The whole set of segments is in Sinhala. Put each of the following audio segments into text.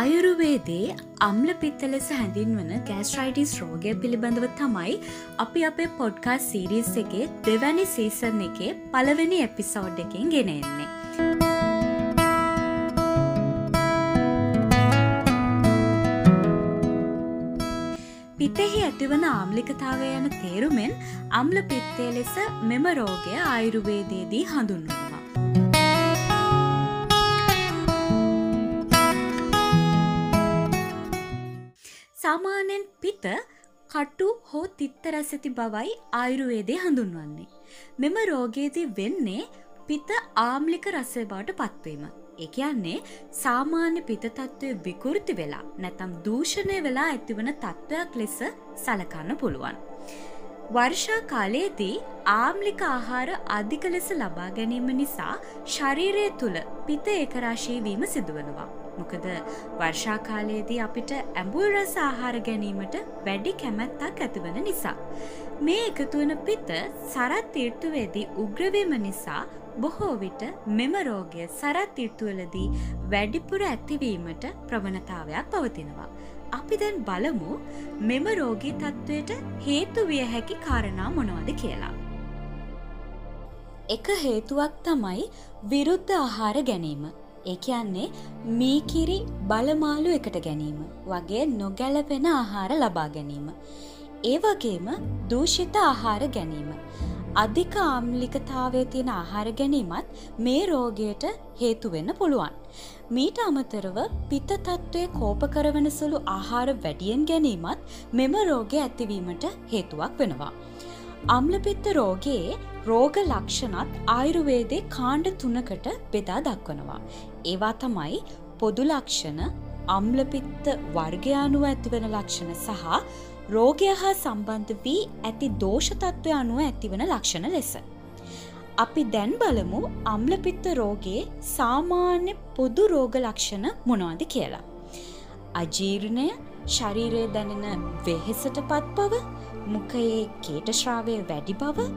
ආයුරුවේදේ අම්ල පිත්ත ලෙස හැඳින්වන ගෑස්ට්‍රයිටිස් රෝගය පිළිබඳව තමයි අපි අපේ පොඩ්කාස් සීරීස් එකේ දෙවැනි සීසන් එකේ පළවෙනි එපිසෝඩ් එකින් ගෙනෙන්නේ. පිතෙහි ඇතිවන ආම්ලිකතාවය යන තේරුමෙන් අම්ල පිත්තේ ලෙස මෙම රෝගය ආයුරුවේදේදී හඳුන්වනවා. සාමාන්‍යයෙන් පිත කට්ටු හෝ තිත්ත රැසති බවයි ආයුරුවේදය හඳුන්වන්නේ. මෙම රෝගයේදී වෙන්නේ පිත ආම්ලික රසය බවට පත්වීම. එකයන්නේ සාමාන්‍ය පිතත්ත්වය විකෘති වෙලා නැතම් දූෂණය වෙලා ඇතිවන තත්ත්වයක් ලෙස සලකන්න පුළුවන්. වර්ෂා කාලයේදී ආම්ලික ආහාර අධික ලෙස ලබා ගැනීම නිසා ශරීරය තුළ පිත ඒකරාශීවීම සිදුවනවා. මොකද වර්ෂාකාලයේදී අපිට ඇඹුල් රස ආහාර ගැනීමට වැඩි කැමැත්තක් ඇතිවන නිසා. මේ එකතුවන පිත සරත් තීර්තුවේදී උග්‍රවීම නිසා බොහෝ විට මෙම රෝගය සරත් තීර්තුවලදී වැඩිපුර ඇතිවීමට ප්‍රවණතාවයක් පවතිනවා. අපි දැන් බලමු මෙම රෝගී තත්ත්වයට හේතු විය හැකි කාරණා මොනවද කියලා. එක හේතුවක් තමයි විරුද්ධ ආහාර ගැනීම. ඒ කියන්නේ මීකිරි බලමාලු එකට ගැනීම වගේ නොගැලපෙන ආහාර ලබා ගැනීම. ඒ වගේම දූෂිත ආහාර ගැනීම. අධික ආම්ලිකතාවය තියෙන ආහාර ගැනීමත් මේ රෝගයට හේතුවෙන්න පුළුවන්. මීට අමතරව පිත තත්ත්වය කෝප කරවන සුළු ආහාර වැඩියෙන් ගැනීමත් මෙම රෝගය ඇතිවීමට හේතුවක් වෙනවා. අම්ලපිත්ත රෝගයේ රෝග ලක්ෂණත් ආයුර්වේදේ කාණ්ඩ තුනකට බෙදා දක්වනවා. ඒවා තමයි පොදු ලක්ෂණ අම්ලපිත්ත වර්ගයානුව ඇතිවන ලක්ෂණ සහ රෝගය හා සම්බන්ධ වී ඇති දෝෂතත්වය අනුව ඇතිවන ලක්ෂණ ලෙස. අපි දැන් බලමු අම්ලපිත්ත රෝගයේ සාමාන්‍ය පොදු රෝග ලක්ෂණ මොනවද කියලා. අජීර්ණය ශරීරය දැනෙන වෙහෙසට පත් බව මුකයේ කේටශ්‍රාවය වැඩි බව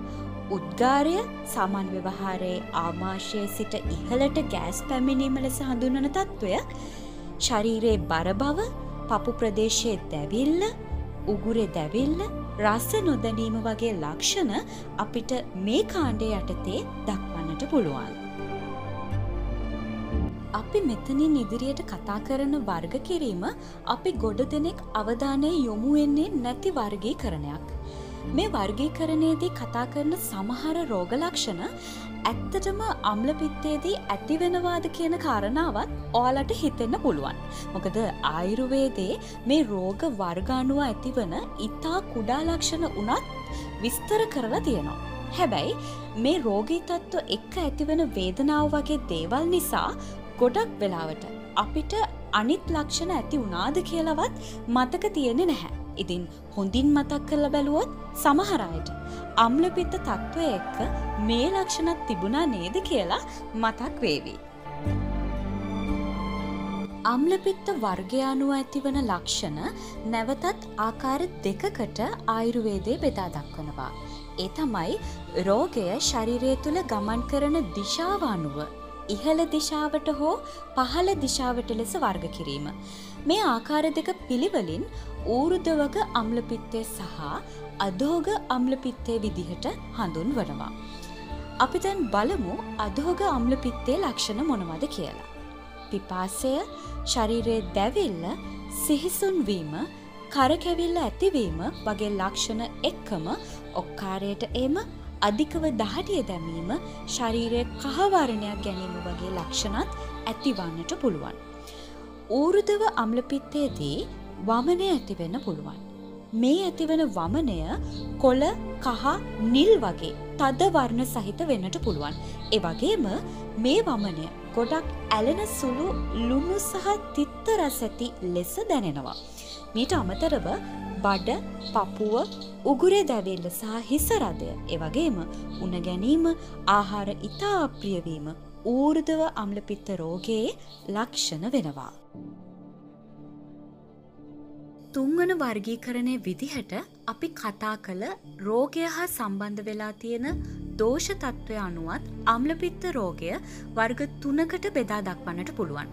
උද්ගාරය සාමාන්‍ය ව්‍යවහාරයේ ආමාශය සිට ඉහලට ගෑස් පැමිණීම ලෙස හඳුන්වන තත්ත්වය ශරීරයේ බර බව පපු ප්‍රදේශයේ දැවිල්ල උගුරේ දැවිල්ල රස නොදැනීම වගේ ලක්ෂණ අපිට මේ කාණ්ඩය යටතේ දක්වන්නට පුළුවන්. අපි මෙතනින් ඉදිරියට කතා කරන වර්ග කිරීම අපි ගොඩ දෙනෙක් අවධානය යොමුවෙන්නේ නැති වර්ගී කරණයක්. මේ වර්ගීකරණයේදී කතා කරන සමහර රෝගලක්ෂණ ඇත්තටම අම්ලපිත්තේදී ඇතිවෙනවාද කියන කාරණාවත් ඕලට හිතෙන්න පුළුවන්. මොකද ආයුරුවේදේ මේ රෝග වර්ගානුව ඇතිවන ඉතා කුඩා ලක්ෂණ වනත් විස්තර කරලා තියෙනවා. හැබැයි මේ රෝගීතත්ව එක්ක ඇතිවන වේදනාව වගේ දේවල් නිසා ගොඩක් වෙලාවට අපිට අනිත් ලක්ෂණ ඇති වනාද කියලවත් මතක තියෙනෙ නැහැ. ඉතින් හොඳින් මතක් කරල බැලුවොත් සමහරයට අම්ලපිත්ත තත්ත්වය එක්ක මේ ලක්ෂණත් තිබුණා නේද කියලා මතක් වේවී. අම්ලපිත්ත වර්ගයානුව ඇතිවන ලක්ෂණ නැවතත් ආකාර දෙකකට ආයුරුවේදය බෙදා දක්වනවා. ඒ තමයි රෝගය ශරිරය තුළ ගමන් කරන දිශාවානුව ඉහළ දිශාවට හෝ පහළ දිශාවට ලෙස වර්ග කිරීම. මේ ආකාර දෙක පිළිවලින් ඌරුදවග අම්ලපිත්තය සහ අදෝග අම්ලපිත්තය විදිහට හඳුන් වනවා. අපි දැන් බලමු අදෝග අම්ලපිත්තේ ලක්ෂණ මොනවද කියලා. පිපාසය ශරීරයේ දැවිල්ල සිහිසුන්වීම කරකැවිල්ල ඇතිවීම වගේ ලක්ෂණ එක්කම ඔක්කාරයට එම අධිකව දහටිය දැමීම ශරීරය කහවරණයක් ගැනීම වගේ ලක්ෂණත් ඇතිවන්නට පුළුවන්. ඌරුදව අම්ලපිත්තේදී වමනය ඇතිවෙන්න පුළුවන්. මේ ඇතිවන වමනය කොල කහ නිල් වගේ තද වර්ණ සහිත වෙන්නට පුළුවන්. එවගේම මේ වමනය ගොඩක් ඇලෙන සුළු ලුණු සහ තිත්ත රැසැති ලෙස දැනෙනවා. මීට අමතරව බඩ පපුුව උගුරේ දැවිල්ල සහ හිසරදය එවගේම උන ගැනීම ආහාර ඉතා අප්‍රියවීම ඌර්දව අම්ලපිත්ත රෝගයේ ලක්ෂණ වෙනවා. තුංගන වර්ගීකරණය විදිහට අපි කතා කළ රෝගය හා සම්බන්ධ වෙලා තියෙන දෝෂ තත්ත්වය අනුවත් අම්ලපිත්ත රෝගය වර්ග තුනකට බෙදා දක්වන්නට පුළුවන්.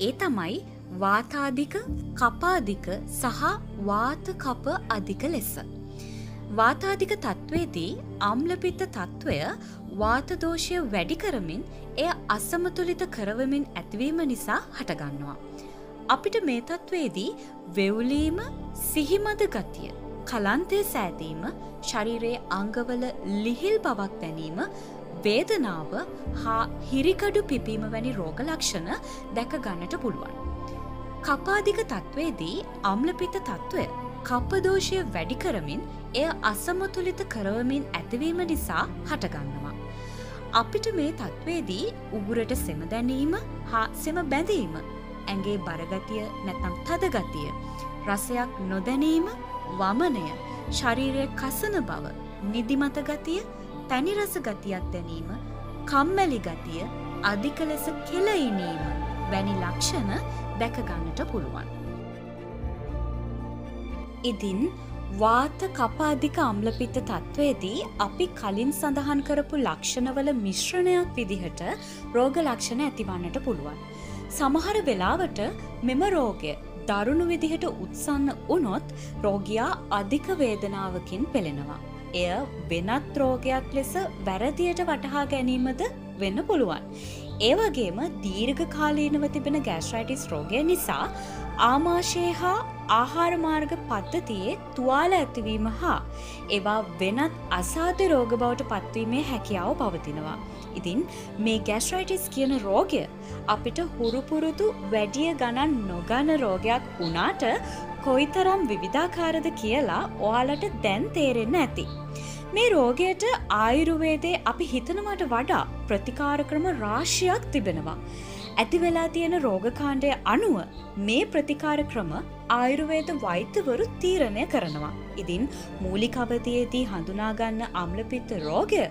ඒ තමයි වාතාධික කපාධික සහ වාත කප අධික ලෙස. වාතාධික තත්ත්වයේදී අම්ලපිත්ත තත්ත්වය වාතදෝෂය වැඩි කරමින් එය අසමතුලිත කරවමින් ඇතිවීම නිසා හටගන්නවා. අපිට මේ තත්ත්වයේදී වෙවුලීම සිහිමද ගතිය කලන්තය සෑදීම ශරීරයේ අංගවල ලිහිල් බවක් දැනීම වේදනාව හා හිරිකඩු පිපීම වැනි රෝග ලක්ෂණ දැක ගන්නට පුළුවන්. කපාදික තත්ත්වයේදී අම්ලපිත තත්ත්වය කප්පදෝෂය වැඩි කරමින් එය අසමතුලිත කරවමින් ඇතිවීම නිසා හටගන්නවා. අපිට මේ තත්ත්වේදී උගුරට සෙම දැනීම හා සෙම බැඳීම ඇගේ බරගතිය නැතම් තදගතිය රසයක් නොදැනීම වමනය ශරීරය කසන බව නිදිමත ගතිය තැනිරස ගතියක් දැනීම කම්මැලි ගතිය අධික ලෙස කෙලයිනීම වැනි ලක්ෂණ දැකගන්නට පුළුවන්. ඉදින් වාත කපාධික අම්ලපිත්ත තත්ත්වයේදී අපි කලින් සඳහන් කරපු ලක්ෂණවල මිශ්‍රණයක් විදිහට රෝග ලක්ෂණ ඇතිවන්නට පුළුවන්. සමහර වෙලාවට මෙම රෝගය දරුණු විදිහට උත්සන්න වනොත් රෝගයා අධික වේදනාවකින් පෙළෙනවා. එය වෙනත් රෝගයක් ලෙස වැරදියට වටහා ගැනීමද වෙන්න පුළුවන්. ඒවගේම දීර්ඝ කාලීනව තිබෙන ගෑස්ට්‍රයිටිස් රෝගය නිසා ආමාශය හා ආහාරමාර්ග පද්ධතියේ තුවාල ඇතිවීම හා ඒවා වෙනත් අසාධ රෝග බවට පත්වීමේ හැකියාව පවතිනවා. ඉතින් මේ ගැස්ට්‍රයිටිස් කියන රෝගය අපිට හුරුපුරුදු වැඩිය ගණන් නොගන රෝගයක් වුණාට කොයිතරම් විවිධාකාරද කියලා ඔයාලට දැන් තේරෙන්න ඇති. මේ රෝගයට ආයුරුවේදේ අපි හිතනවට වඩා ප්‍රතිකාරක්‍රම රාශියක් තිබෙනවා. ඇති වෙලා තියෙන රෝගකාණ්ඩය අනුව මේ ප්‍රතිකාර ක්‍රම ආයුර්වේද වෛත්‍යවරු තීරණය කරනවා. ඉදින් මූලිකවතියේදී හඳුනාගන්න අම්ලපිත්ත රෝගය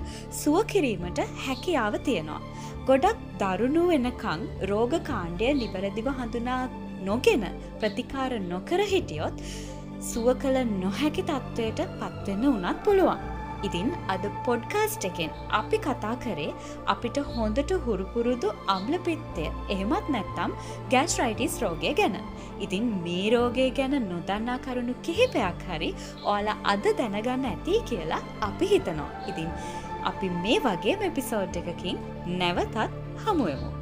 සුවකිරීමට හැකියාව තියෙනවා. ගොඩක් දරුණු වෙනකං රෝගකාණ්ඩය නිවැරදිව හඳුනා නොගෙන ප්‍රතිකාර නොකර හිටියොත් සුව කළ නොහැකි තත්ත්වයට පත්වෙන්න වනත් පුළුවන්. ඉතින් අද පොඩ්කාස්ට් එකෙන් අපි කතා කරේ අපිට හොඳට හුරුපුරුදු අම්ලපිත්තය එහෙමත් නැත්තම් ගැස්රයිටිස් රෝගය ගැන. ඉතින් මේ රෝගය ගැන නොදන්නා කරුණු කිහිපයක් හරි ඕලා අද දැනගන්න ඇති කියලා අපි හිතනවා. ඉතින් අපි මේ වගේ මෙපිසෝඩ් එකකින් නැවතත් හමුවමු.